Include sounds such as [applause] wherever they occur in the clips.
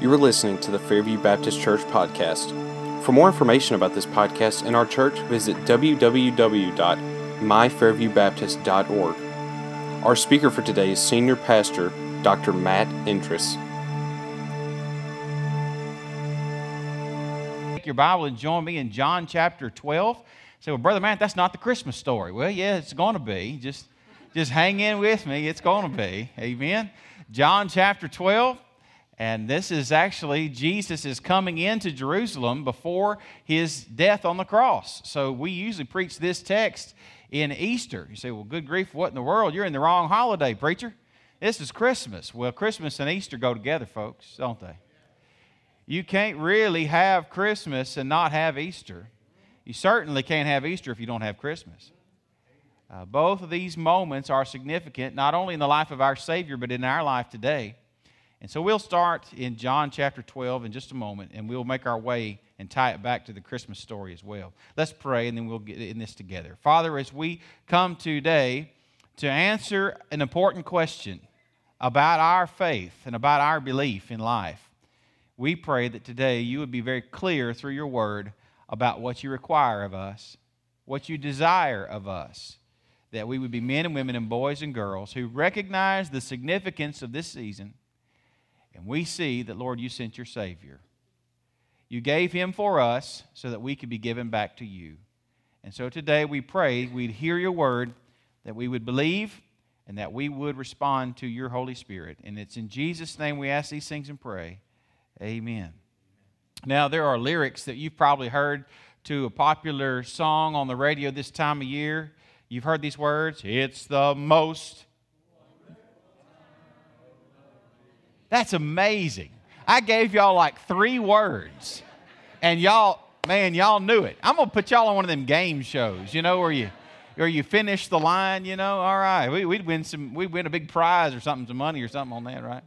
You are listening to the Fairview Baptist Church podcast. For more information about this podcast and our church, visit www.myfairviewbaptist.org. Our speaker for today is Senior Pastor Dr. Matt Entris. Take your Bible and join me in John chapter 12. Say, well, Brother Matt, that's not the Christmas story. Well, yeah, it's going to be. Just, just hang in with me. It's going to be. Amen. John chapter 12. And this is actually Jesus is coming into Jerusalem before his death on the cross. So we usually preach this text in Easter. You say, well, good grief, what in the world? You're in the wrong holiday, preacher. This is Christmas. Well, Christmas and Easter go together, folks, don't they? You can't really have Christmas and not have Easter. You certainly can't have Easter if you don't have Christmas. Uh, both of these moments are significant, not only in the life of our Savior, but in our life today. And so we'll start in John chapter 12 in just a moment, and we'll make our way and tie it back to the Christmas story as well. Let's pray, and then we'll get in this together. Father, as we come today to answer an important question about our faith and about our belief in life, we pray that today you would be very clear through your word about what you require of us, what you desire of us, that we would be men and women and boys and girls who recognize the significance of this season. And we see that, Lord, you sent your Savior. You gave him for us so that we could be given back to you. And so today we pray we'd hear your word, that we would believe, and that we would respond to your Holy Spirit. And it's in Jesus' name we ask these things and pray. Amen. Now, there are lyrics that you've probably heard to a popular song on the radio this time of year. You've heard these words It's the most. That's amazing. I gave y'all like three words, and y'all, man, y'all knew it. I'm gonna put y'all on one of them game shows, you know, where you, where you finish the line, you know. All right, we, would win some, we'd win a big prize or something, some money or something on that, right?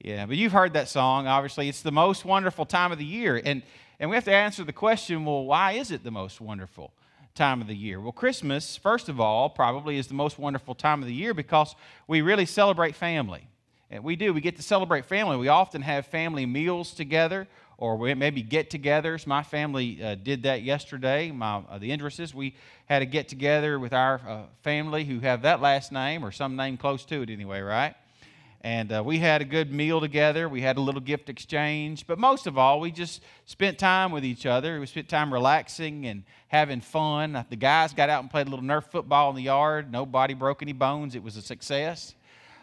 Yeah, but you've heard that song, obviously. It's the most wonderful time of the year. And, and we have to answer the question well, why is it the most wonderful time of the year? Well, Christmas, first of all, probably is the most wonderful time of the year because we really celebrate family. And we do, we get to celebrate family. We often have family meals together or we maybe get togethers. My family uh, did that yesterday. My, uh, the Indrises, we had a get together with our uh, family who have that last name or some name close to it anyway, right? And uh, we had a good meal together. We had a little gift exchange. But most of all, we just spent time with each other. We spent time relaxing and having fun. The guys got out and played a little Nerf football in the yard. Nobody broke any bones. It was a success.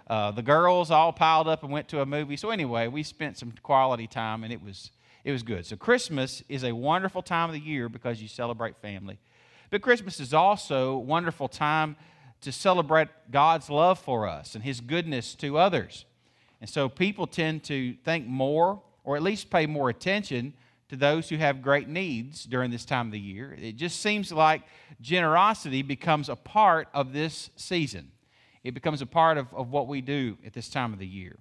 Uh, the girls all piled up and went to a movie. So anyway, we spent some quality time, and it was it was good. So Christmas is a wonderful time of the year because you celebrate family, but Christmas is also a wonderful time to celebrate God's love for us and His goodness to others. And so people tend to think more, or at least pay more attention to those who have great needs during this time of the year. It just seems like generosity becomes a part of this season. It becomes a part of, of what we do at this time of the year.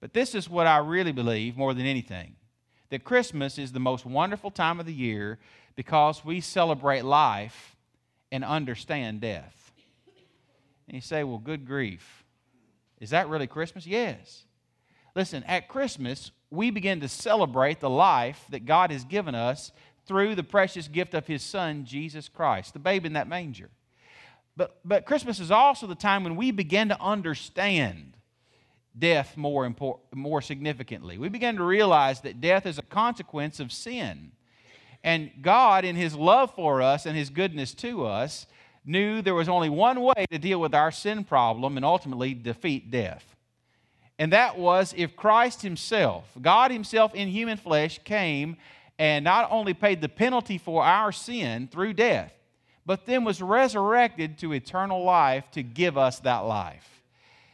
But this is what I really believe more than anything that Christmas is the most wonderful time of the year because we celebrate life and understand death. And you say, well, good grief. Is that really Christmas? Yes. Listen, at Christmas, we begin to celebrate the life that God has given us through the precious gift of His Son, Jesus Christ, the babe in that manger. But, but Christmas is also the time when we begin to understand death more, import, more significantly. We begin to realize that death is a consequence of sin. And God, in His love for us and His goodness to us, knew there was only one way to deal with our sin problem and ultimately defeat death. And that was if Christ Himself, God Himself in human flesh, came and not only paid the penalty for our sin through death, but then was resurrected to eternal life to give us that life.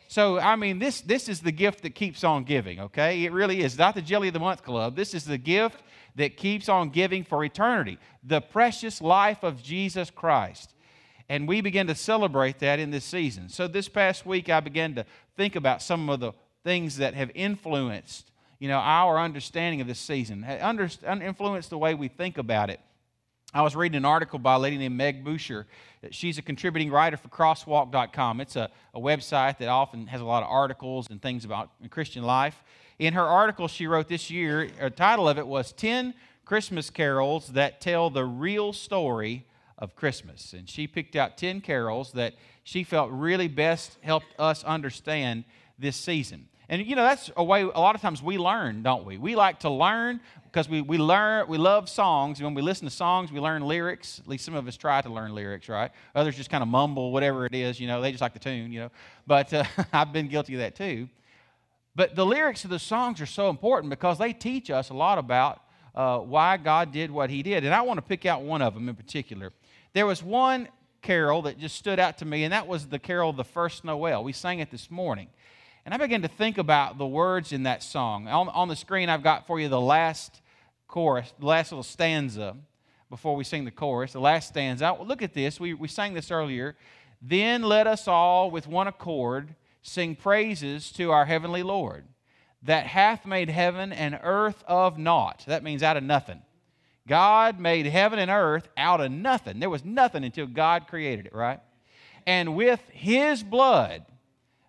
So, I mean, this, this is the gift that keeps on giving, okay? It really is. Not the Jelly of the Month Club. This is the gift that keeps on giving for eternity the precious life of Jesus Christ. And we begin to celebrate that in this season. So, this past week, I began to think about some of the things that have influenced you know, our understanding of this season, influenced the way we think about it. I was reading an article by a lady named Meg Bucher. She's a contributing writer for crosswalk.com. It's a, a website that often has a lot of articles and things about Christian life. In her article she wrote this year, the title of it was 10 Christmas Carols That Tell the Real Story of Christmas. And she picked out 10 carols that she felt really best helped us understand this season. And you know, that's a way a lot of times we learn, don't we? We like to learn because we, we learn, we love songs. When we listen to songs, we learn lyrics. At least some of us try to learn lyrics, right? Others just kind of mumble whatever it is, you know, they just like the tune, you know. But uh, [laughs] I've been guilty of that too. But the lyrics of the songs are so important because they teach us a lot about uh, why God did what He did. And I want to pick out one of them in particular. There was one carol that just stood out to me, and that was the carol, of The First Noel. We sang it this morning. And I began to think about the words in that song. On, on the screen, I've got for you the last chorus, the last little stanza before we sing the chorus. The last stanza. Look at this. We, we sang this earlier. Then let us all with one accord sing praises to our heavenly Lord that hath made heaven and earth of naught. That means out of nothing. God made heaven and earth out of nothing. There was nothing until God created it, right? And with his blood,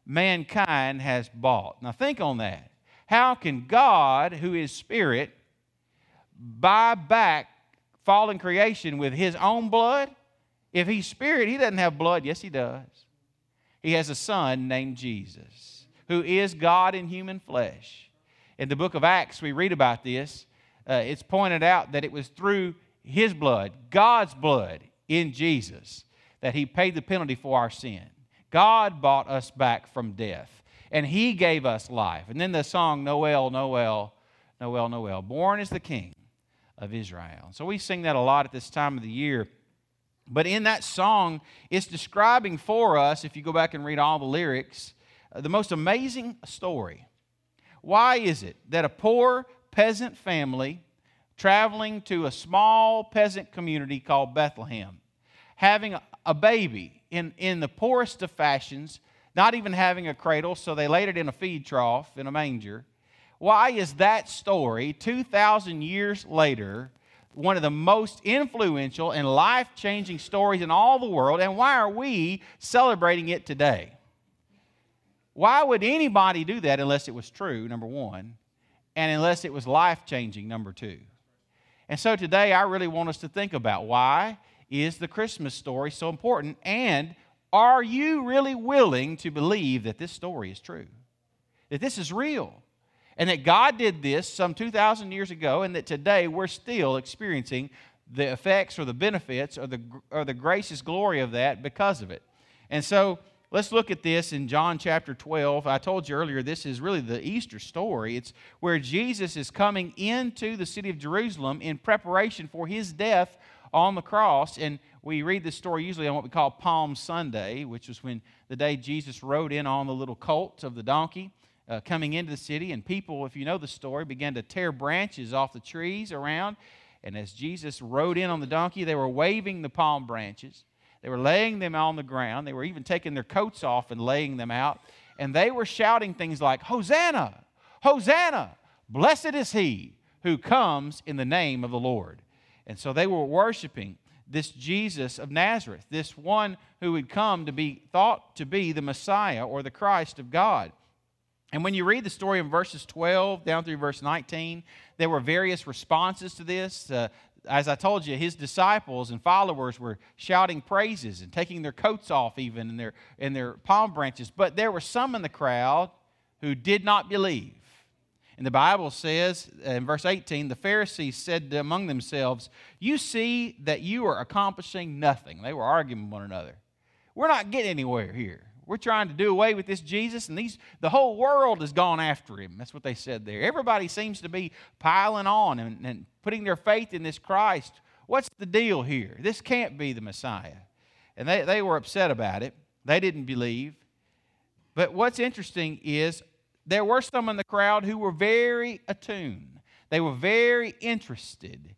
mankind has bought. Now think on that. How can God, who is spirit, buy back fallen creation with his own blood? If he's spirit, he doesn't have blood. Yes, he does. He has a son named Jesus, who is God in human flesh. In the book of Acts, we read about this. Uh, it's pointed out that it was through his blood, God's blood in Jesus, that he paid the penalty for our sin. God bought us back from death, and he gave us life. And then the song, Noel, Noel, Noel, Noel, born is the King of Israel. So we sing that a lot at this time of the year. But in that song, it's describing for us, if you go back and read all the lyrics, uh, the most amazing story. Why is it that a poor peasant family traveling to a small peasant community called Bethlehem, having a baby in, in the poorest of fashions, not even having a cradle, so they laid it in a feed trough in a manger. Why is that story, 2,000 years later, one of the most influential and life changing stories in all the world, and why are we celebrating it today? Why would anybody do that unless it was true, number one, and unless it was life changing, number two? And so today I really want us to think about why is the Christmas story so important, and are you really willing to believe that this story is true? That this is real? and that God did this some 2,000 years ago, and that today we're still experiencing the effects or the benefits or the, or the gracious glory of that because of it. And so let's look at this in John chapter 12. I told you earlier, this is really the Easter story. It's where Jesus is coming into the city of Jerusalem in preparation for his death on the cross. And we read this story usually on what we call Palm Sunday, which was when the day Jesus rode in on the little colt of the donkey uh, coming into the city, and people, if you know the story, began to tear branches off the trees around. And as Jesus rode in on the donkey, they were waving the palm branches. They were laying them on the ground. They were even taking their coats off and laying them out. And they were shouting things like, Hosanna! Hosanna! Blessed is he who comes in the name of the Lord. And so they were worshiping this Jesus of Nazareth, this one who would come to be thought to be the Messiah or the Christ of God. And when you read the story in verses 12 down through verse 19, there were various responses to this. Uh, as I told you, his disciples and followers were shouting praises and taking their coats off, even in their, in their palm branches. But there were some in the crowd who did not believe. And the Bible says uh, in verse 18, the Pharisees said among themselves, You see that you are accomplishing nothing. They were arguing one another. We're not getting anywhere here. We're trying to do away with this Jesus, and these, the whole world has gone after him. That's what they said there. Everybody seems to be piling on and, and putting their faith in this Christ. What's the deal here? This can't be the Messiah. And they, they were upset about it. They didn't believe. But what's interesting is there were some in the crowd who were very attuned, they were very interested.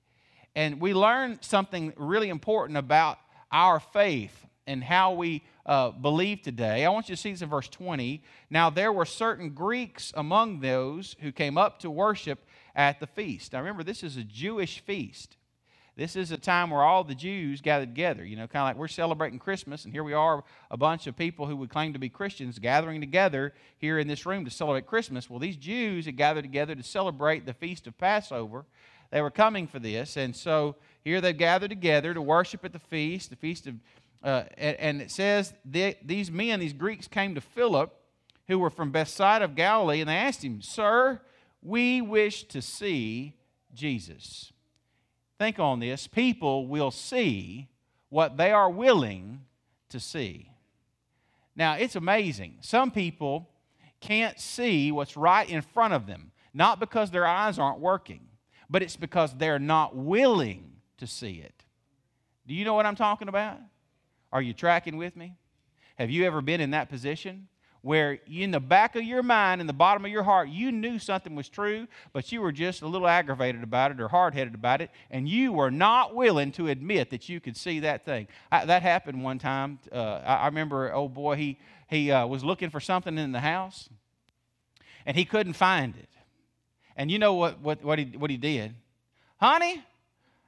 And we learned something really important about our faith and how we uh, believe today. I want you to see this in verse 20. Now, there were certain Greeks among those who came up to worship at the feast. Now, remember, this is a Jewish feast. This is a time where all the Jews gathered together, you know, kind of like we're celebrating Christmas, and here we are, a bunch of people who would claim to be Christians gathering together here in this room to celebrate Christmas. Well, these Jews had gathered together to celebrate the feast of Passover. They were coming for this, and so here they've gathered together to worship at the feast, the feast of, uh, and, it says these men, these Greeks, came to Philip, who were from Bethsaida of Galilee, and they asked him, Sir, we wish to see Jesus. Think on this. People will see what they are willing to see. Now, it's amazing. Some people can't see what's right in front of them, not because their eyes aren't working, but it's because they're not willing to see it. Do you know what I'm talking about? Are you tracking with me? Have you ever been in that position? Where in the back of your mind, in the bottom of your heart, you knew something was true, but you were just a little aggravated about it or hard headed about it, and you were not willing to admit that you could see that thing. I, that happened one time. Uh, I, I, remember, oh boy, he, he uh, was looking for something in the house, and he couldn't find it. And you know what, what, what, he, what he did? Honey,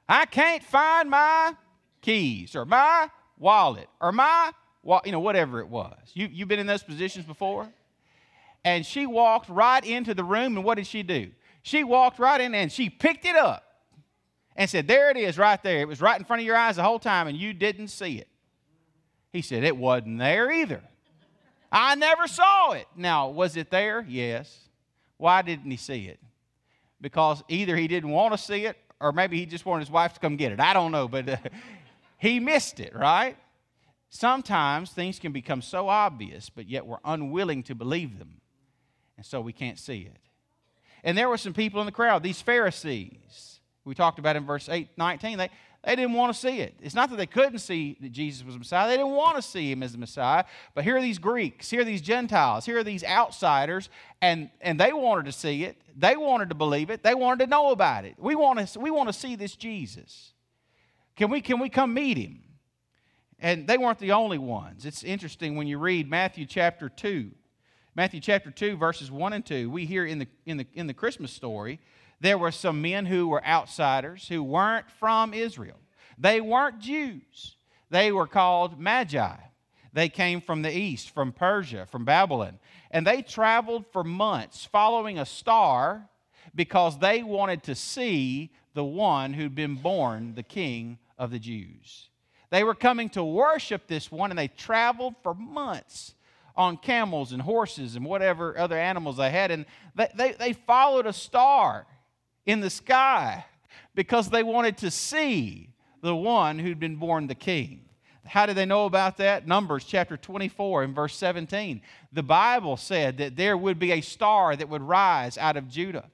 I can't find my keys or my wallet or my you know, whatever it was. You, you've been in those positions before? And she walked right into the room, and what did she do? She walked right in and she picked it up and said, There it is right there. It was right in front of your eyes the whole time, and you didn't see it. He said, It wasn't there either. I never saw it. Now, was it there? Yes. Why didn't he see it? Because either he didn't want to see it, or maybe he just wanted his wife to come get it. I don't know, but uh, [laughs] he missed it, right? Sometimes things can become so obvious, but yet we're unwilling to believe them. And so we can't see it. And there were some people in the crowd, these Pharisees, we talked about in verse 8, 19, they, they didn't want to see it. It's not that they couldn't see that Jesus was the Messiah, they didn't want to see him as the Messiah. But here are these Greeks, here are these Gentiles, here are these outsiders, and, and they wanted to see it. They wanted to believe it. They wanted to know about it. We want to, we want to see this Jesus. Can we, can we come meet him? And they weren't the only ones. It's interesting when you read Matthew chapter 2. Matthew chapter 2, verses 1 and 2, we hear in the, in the, in the Christmas story, there were some men who were outsiders who weren't from Israel. They weren't Jews. They were called Magi. They came from the east, from Persia, from Babylon. And they traveled for months following a star because they wanted to see the one who'd been born the king of the Jews. They were coming to worship this one, and they traveled for months on camels and horses and whatever other animals they had. And they, they, they followed a star in the sky because they wanted to see the one who'd been born the king. How did they know about that? Numbers chapter 24 and verse 17. The Bible said that there would be a star that would rise out of Judah.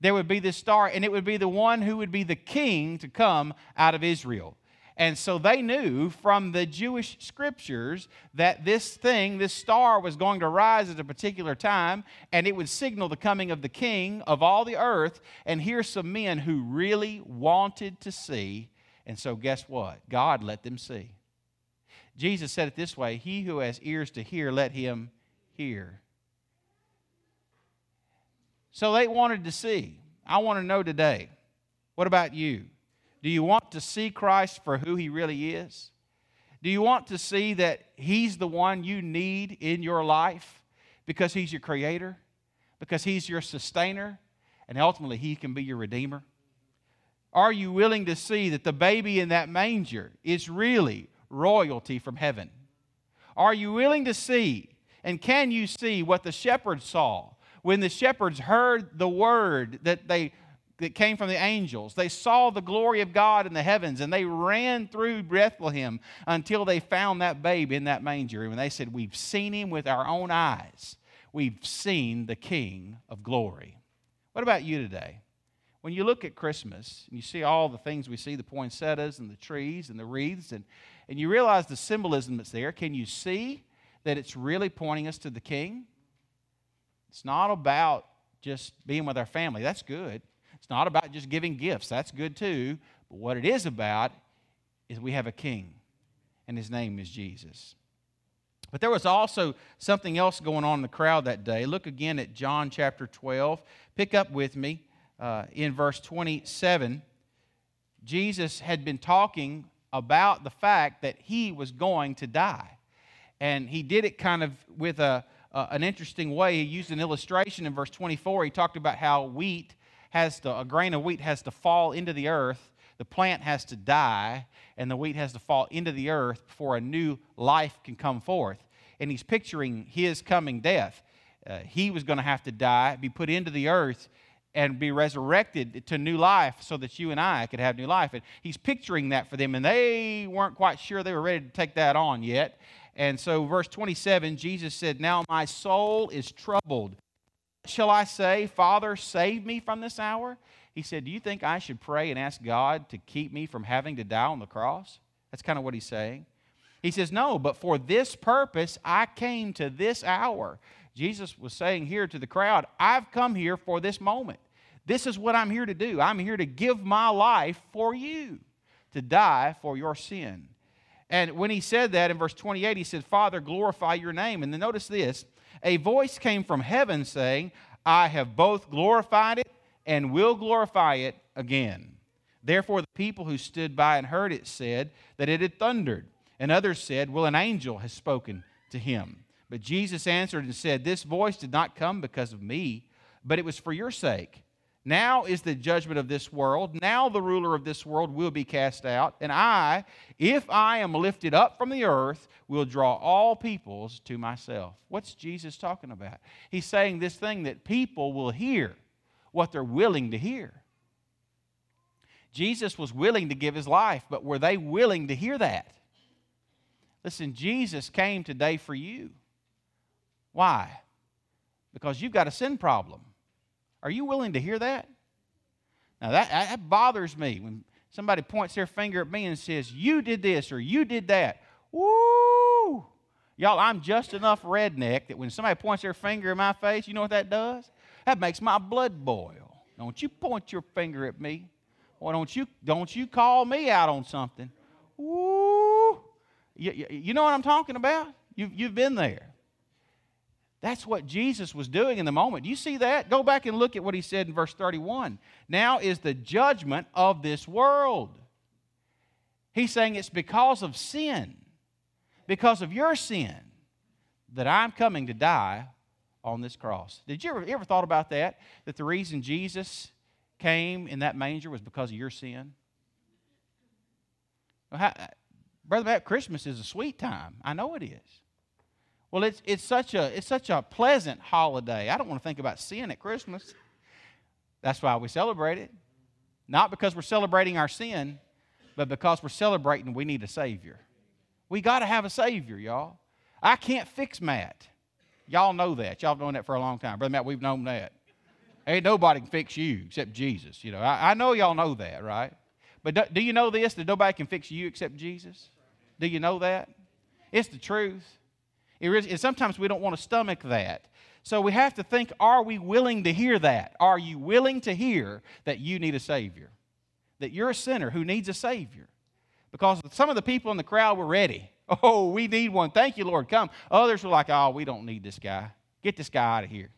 There would be this star, and it would be the one who would be the king to come out of Israel. And so they knew from the Jewish scriptures that this thing, this star, was going to rise at a particular time and it would signal the coming of the king of all the earth. And here's some men who really wanted to see. And so, guess what? God let them see. Jesus said it this way He who has ears to hear, let him hear. So they wanted to see. I want to know today what about you? Do you want to see Christ for who he really is? Do you want to see that he's the one you need in your life because he's your creator, because he's your sustainer, and ultimately he can be your redeemer? Are you willing to see that the baby in that manger is really royalty from heaven? Are you willing to see, and can you see what the shepherds saw when the shepherds heard the word that they that came from the angels. They saw the glory of God in the heavens and they ran through Bethlehem until they found that babe in that manger. And they said, We've seen him with our own eyes. We've seen the King of glory. What about you today? When you look at Christmas and you see all the things we see the poinsettias and the trees and the wreaths, and, and you realize the symbolism that's there, can you see that it's really pointing us to the King? It's not about just being with our family. That's good. It's not about just giving gifts, that's good too. But what it is about is we have a king, and his name is Jesus. But there was also something else going on in the crowd that day. Look again at John chapter 12. Pick up with me uh, in verse 27. Jesus had been talking about the fact that he was going to die. And he did it kind of with a, uh, an interesting way. He used an illustration in verse 24. He talked about how wheat has to, a grain of wheat has to fall into the earth, the plant has to die, and the wheat has to fall into the earth before a new life can come forth. And he's picturing his coming death. Uh, he was going to have to die, be put into the earth, and be resurrected to new life so that you and I could have new life. And he's picturing that for them, and they weren't quite sure they were ready to take that on yet. And so, verse 27, Jesus said, Now my soul is troubled. Shall I say, Father, save me from this hour? He said, Do you think I should pray and ask God to keep me from having to die on the cross? That's kind of what he's saying. He says, No, but for this purpose I came to this hour. Jesus was saying here to the crowd, I've come here for this moment. This is what I'm here to do. I'm here to give my life for you, to die for your sin. And when he said that in verse 28, he said, Father, glorify your name. And then notice this a voice came from heaven saying, I have both glorified it and will glorify it again. Therefore, the people who stood by and heard it said that it had thundered. And others said, Well, an angel has spoken to him. But Jesus answered and said, This voice did not come because of me, but it was for your sake. Now is the judgment of this world. Now the ruler of this world will be cast out. And I, if I am lifted up from the earth, will draw all peoples to myself. What's Jesus talking about? He's saying this thing that people will hear what they're willing to hear. Jesus was willing to give his life, but were they willing to hear that? Listen, Jesus came today for you. Why? Because you've got a sin problem. Are you willing to hear that? Now, that, that bothers me when somebody points their finger at me and says, You did this or you did that. Woo! Y'all, I'm just enough redneck that when somebody points their finger in my face, you know what that does? That makes my blood boil. Don't you point your finger at me. Why don't you, don't you call me out on something. Woo! You, you know what I'm talking about? You've, you've been there. That's what Jesus was doing in the moment. Do you see that? Go back and look at what he said in verse 31. Now is the judgment of this world. He's saying it's because of sin, because of your sin, that I'm coming to die on this cross. Did you ever, ever thought about that? That the reason Jesus came in that manger was because of your sin? Well, how, Brother Matt, Christmas is a sweet time. I know it is. Well, it's, it's, such a, it's such a pleasant holiday. I don't want to think about sin at Christmas. That's why we celebrate it. Not because we're celebrating our sin, but because we're celebrating we need a Savior. We got to have a Savior, y'all. I can't fix Matt. Y'all know that. Y'all known that for a long time. Brother Matt, we've known that. Ain't nobody can fix you except Jesus. You know, I, I know y'all know that, right? But do, do you know this? That nobody can fix you except Jesus? Do you know that? It's the truth. And sometimes we don't want to stomach that. So we have to think are we willing to hear that? Are you willing to hear that you need a Savior? That you're a sinner who needs a Savior? Because some of the people in the crowd were ready. [laughs] Oh, we need one. Thank you, Lord. Come. Others were like, oh, we don't need this guy. Get this guy out of here.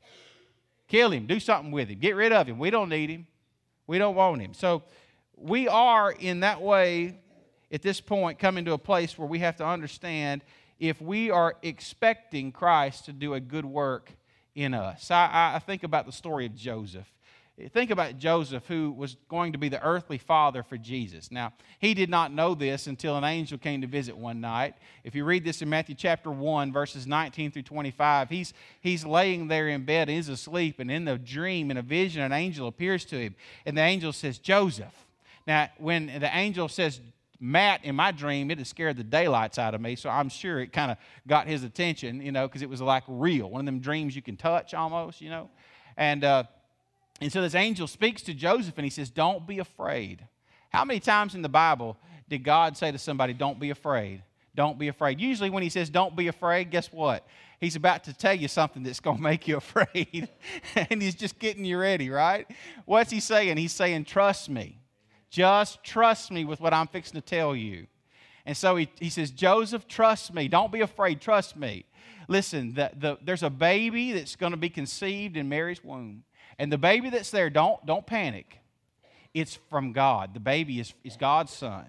Kill him. Do something with him. Get rid of him. We don't need him. We don't want him. So we are, in that way, at this point, coming to a place where we have to understand if we are expecting Christ to do a good work in us. I, I think about the story of Joseph. Think about Joseph, who was going to be the earthly father for Jesus. Now, he did not know this until an angel came to visit one night. If you read this in Matthew chapter 1, verses 19 through 25, he's, he's laying there in bed, he's asleep, and in the dream, in a vision, an angel appears to him. And the angel says, Joseph. Now, when the angel says Matt in my dream, it had scared the daylights out of me. So I'm sure it kind of got his attention, you know, because it was like real. One of them dreams you can touch almost, you know. And, uh, and so this angel speaks to Joseph and he says, Don't be afraid. How many times in the Bible did God say to somebody, Don't be afraid? Don't be afraid. Usually, when he says, Don't be afraid, guess what? He's about to tell you something that's going to make you [laughs] afraid. and he's just getting you ready, right? What's he saying? He's saying, Trust me. Just trust me with what I'm fixing to tell you. And so he, he says, Joseph, trust me. Don't be afraid. Trust me. Listen, the, the, there's a baby that's going to be conceived in Mary's womb. And the baby that's there, don't, don't panic. it's from God. The baby is, is God's son.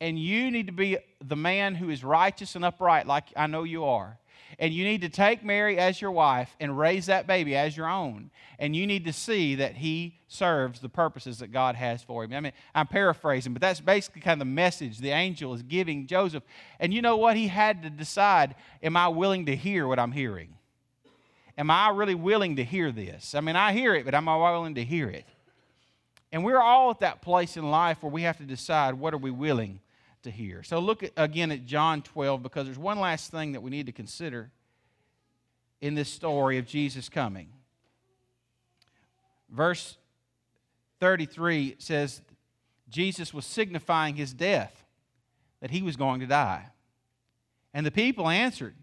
And you need to be the man who is righteous and upright, like I know you are. And you need to take Mary as your wife and raise that baby as your own. And you need to see that he serves the purposes that God has for him. I mean, I'm paraphrasing, but that's basically kind of the message the angel is giving Joseph. And you know what? He had to decide am I willing to hear what I'm hearing? Am I really willing to hear this? I mean, I hear it, but am I willing to hear it? And we're all at that place in life where we have to decide what are we willing to hear. So look at, again at John 12 because there's one last thing that we need to consider in this story of Jesus coming. Verse 33 says Jesus was signifying his death, that he was going to die. And the people answered,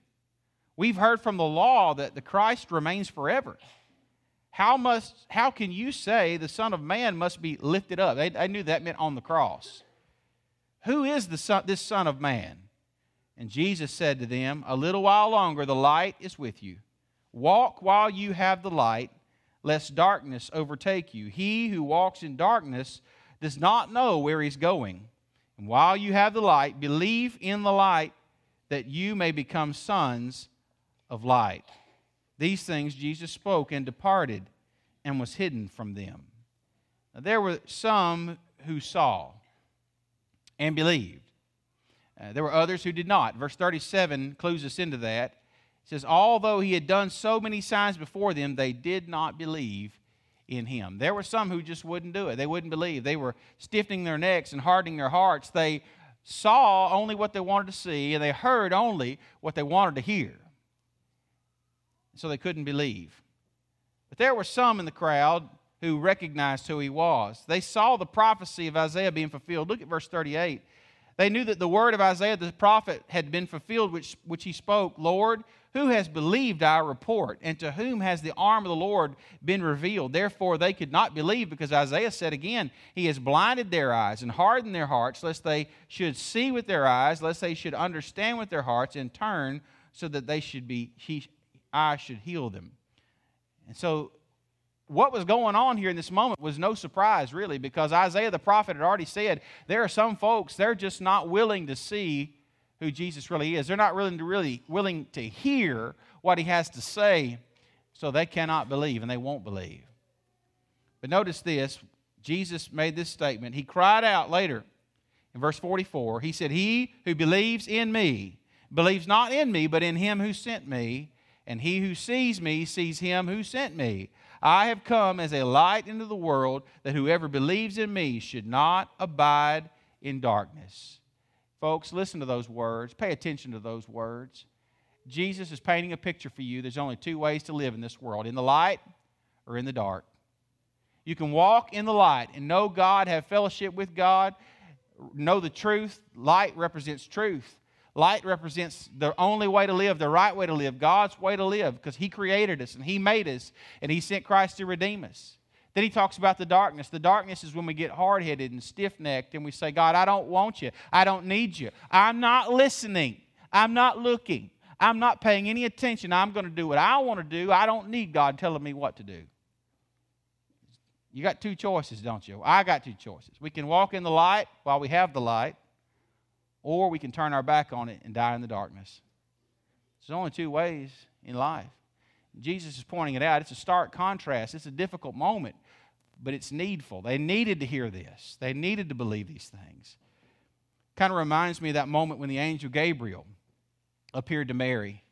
We've heard from the law that the Christ remains forever. How, must, how can you say the Son of Man must be lifted up? They, they knew that meant on the cross. Who is the son, this Son of Man? And Jesus said to them, A little while longer the light is with you. Walk while you have the light, lest darkness overtake you. He who walks in darkness does not know where he's going. And while you have the light, believe in the light that you may become sons of light. These things Jesus spoke and departed and was hidden from them. Now, there were some who saw and believed. Uh, there were others who did not. Verse 37 clues us into that. It says, Although he had done so many signs before them, they did not believe in him. There were some who just wouldn't do it. They wouldn't believe. They were stiffening their necks and hardening their hearts. They saw only what they wanted to see, and they heard only what they wanted to hear. So they couldn't believe. But there were some in the crowd who recognized who he was. They saw the prophecy of Isaiah being fulfilled. Look at verse 38. They knew that the word of Isaiah the prophet had been fulfilled, which, which he spoke Lord, who has believed our report? And to whom has the arm of the Lord been revealed? Therefore, they could not believe, because Isaiah said again, He has blinded their eyes and hardened their hearts, lest they should see with their eyes, lest they should understand with their hearts, and turn so that they should be, he, I should heal them. And so what was going on here in this moment was no surprise, really, because Isaiah the prophet had already said there are some folks, they're just not willing to see who Jesus really is. They're not willing to really willing to hear what he has to say, so they cannot believe and they won't believe. But notice this Jesus made this statement. He cried out later in verse 44. He said, He who believes in me believes not in me, but in him who sent me. And he who sees me sees him who sent me. I have come as a light into the world that whoever believes in me should not abide in darkness. Folks, listen to those words. Pay attention to those words. Jesus is painting a picture for you. There's only two ways to live in this world in the light or in the dark. You can walk in the light and know God, have fellowship with God, know the truth. Light represents truth. Light represents the only way to live, the right way to live, God's way to live, because He created us and He made us and He sent Christ to redeem us. Then he talks about the darkness. The darkness is when we get hard headed and stiff necked and we say, God, I don't want you. I don't need you. I'm not listening. I'm not looking. I'm not paying any attention. I'm going to do what I want to do. I don't need God telling me what to do. You got two choices, don't you? I got two choices. We can walk in the light while we have the light, or we can turn our back on it and die in the darkness. There's only two ways in life. Jesus is pointing it out. It's a stark contrast. It's a difficult moment, but it's needful. They needed to hear this, they needed to believe these things. Kind of reminds me of that moment when the angel Gabriel appeared to Mary.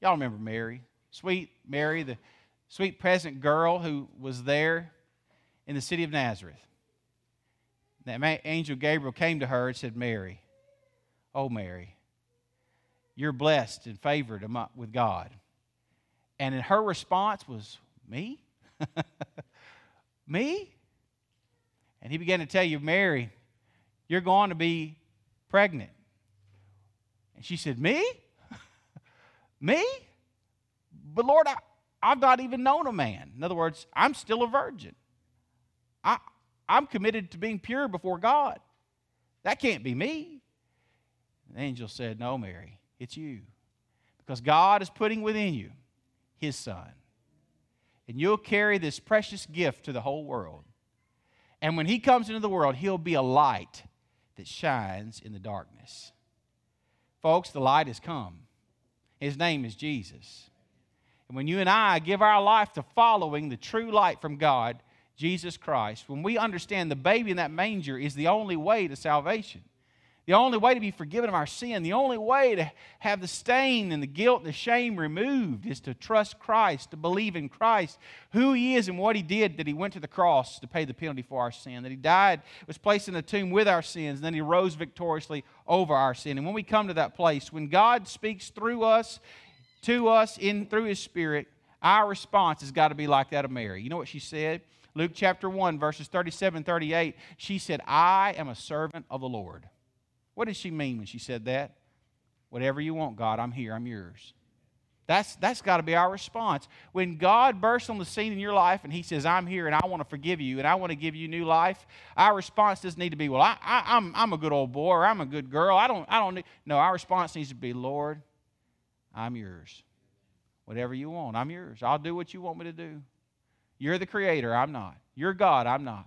Y'all remember Mary? Sweet Mary, the sweet peasant girl who was there in the city of Nazareth. That angel Gabriel came to her and said, Mary, Oh, Mary, you're blessed and favored with God. And her response was, Me? [laughs] Me? And he began to tell you, Mary, you're going to be pregnant. And she said, Me? [laughs] Me? But Lord, I, I've not even known a man. In other words, I'm still a virgin. I, I'm committed to being pure before God. That can't be me. The angel said, No, Mary, it's you. Because God is putting within you his son. And you'll carry this precious gift to the whole world. And when he comes into the world, he'll be a light that shines in the darkness. Folks, the light has come. His name is Jesus. And when you and I give our life to following the true light from God, Jesus Christ, when we understand the baby in that manger is the only way to salvation, the only way to be forgiven of our sin, the only way to have the stain and the guilt and the shame removed is to trust Christ, to believe in Christ, who He is and what He did, that He went to the cross to pay the penalty for our sin, that He died, was placed in the tomb with our sins, and then He rose victoriously over our sin. And when we come to that place, when God speaks through us, to us, in through His Spirit, our response has got to be like that of Mary. You know what she said? Luke chapter 1, verses 37 38. She said, I am a servant of the Lord. What did she mean when she said that? Whatever you want, God, I'm here, I'm yours. That's, that's got to be our response. When God bursts on the scene in your life and He says, I'm here and I want to forgive you and I want to give you new life, our response doesn't need to be, Well, I, I, am I'm, I'm a good old boy or I'm a good girl. I don't, I don't need. No, our response needs to be, Lord, I'm yours. Whatever you want, I'm yours. I'll do what you want me to do. You're the creator, I'm not. You're God, I'm not.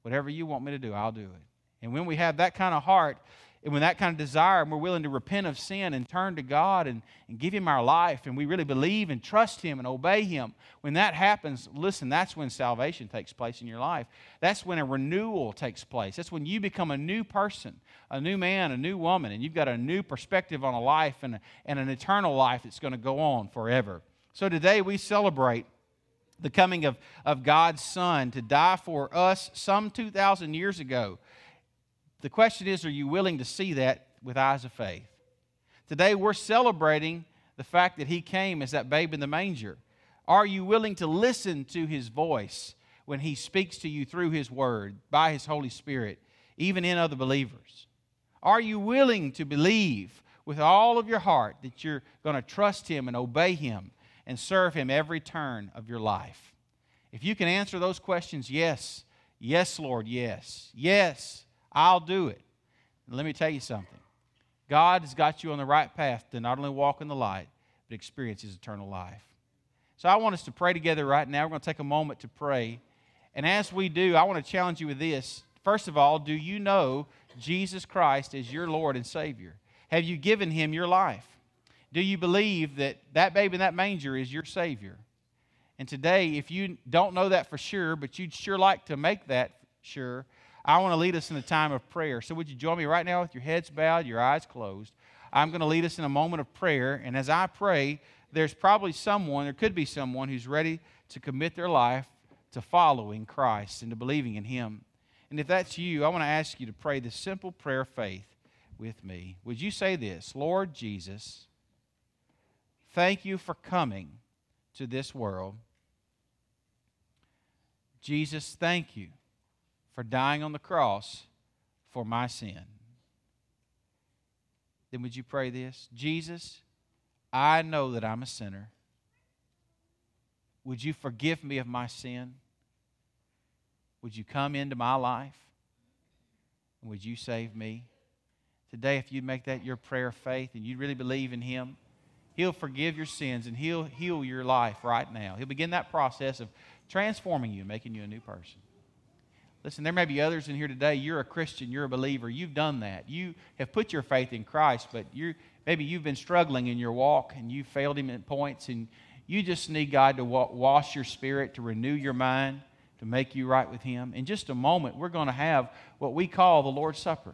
Whatever you want me to do, I'll do it. And when we have that kind of heart, and when that kind of desire, and we're willing to repent of sin and turn to God and, and give Him our life, and we really believe and trust Him and obey Him, when that happens, listen, that's when salvation takes place in your life. That's when a renewal takes place. That's when you become a new person, a new man, a new woman, and you've got a new perspective on a life and, and an eternal life that's going to go on forever. So today we celebrate the coming of, of God's Son to die for us some 2,000 years ago the question is, are you willing to see that with eyes of faith? Today, we're celebrating the fact that He came as that babe in the manger. Are you willing to listen to His voice when He speaks to you through His Word, by His Holy Spirit, even in other believers? Are you willing to believe with all of your heart that you're going to trust Him and obey Him and serve Him every turn of your life? If you can answer those questions, yes, yes, Lord, yes, yes, I'll do it. Let me tell you something God has got you on the right path to not only walk in the light, but experience His eternal life. So I want us to pray together right now. We're going to take a moment to pray. And as we do, I want to challenge you with this. First of all, do you know Jesus Christ as your Lord and Savior? Have you given Him your life? Do you believe that that baby in that manger is your Savior? And today, if you don't know that for sure, but you'd sure like to make that sure, I want to lead us in a time of prayer. So, would you join me right now with your heads bowed, your eyes closed? I'm going to lead us in a moment of prayer. And as I pray, there's probably someone, there could be someone who's ready to commit their life to following Christ and to believing in Him. And if that's you, I want to ask you to pray this simple prayer of faith with me. Would you say this Lord Jesus, thank you for coming to this world. Jesus, thank you for dying on the cross for my sin. Then would you pray this? Jesus, I know that I'm a sinner. Would you forgive me of my sin? Would you come into my life? And would you save me? Today, if you make that your prayer of faith and you really believe in Him, He'll forgive your sins and He'll heal your life right now. He'll begin that process of transforming you, making you a new person. Listen, there may be others in here today. You're a Christian, you're a believer. You've done that. You have put your faith in Christ, but you maybe you've been struggling in your walk and you failed Him at points, and you just need God to wash your spirit, to renew your mind, to make you right with Him. In just a moment, we're going to have what we call the Lord's Supper.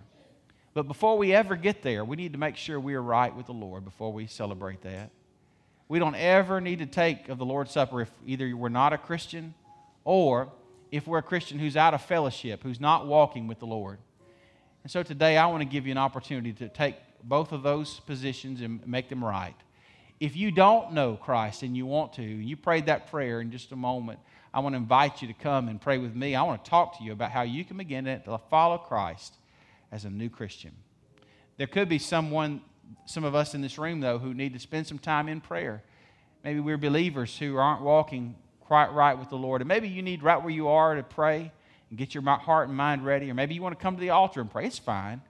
But before we ever get there, we need to make sure we are right with the Lord before we celebrate that. We don't ever need to take of the Lord's Supper if either we're not a Christian or if we're a Christian who's out of fellowship, who's not walking with the Lord. And so today I want to give you an opportunity to take both of those positions and make them right. If you don't know Christ and you want to, you prayed that prayer in just a moment, I want to invite you to come and pray with me. I want to talk to you about how you can begin to follow Christ as a new Christian. There could be someone, some of us in this room, though, who need to spend some time in prayer. Maybe we're believers who aren't walking quite right with the Lord. And maybe you need right where you are to pray and get your heart and mind ready, or maybe you want to come to the altar and pray. It's fine.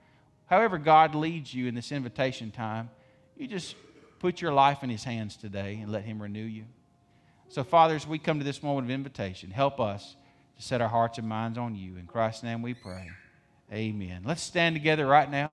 However, God leads you in this invitation time, you just put your life in His hands today and let Him renew you. So, Father, as we come to this moment of invitation, help us to to set our hearts and minds on you. In Christ's name we pray. Amen. Let's stand together right now.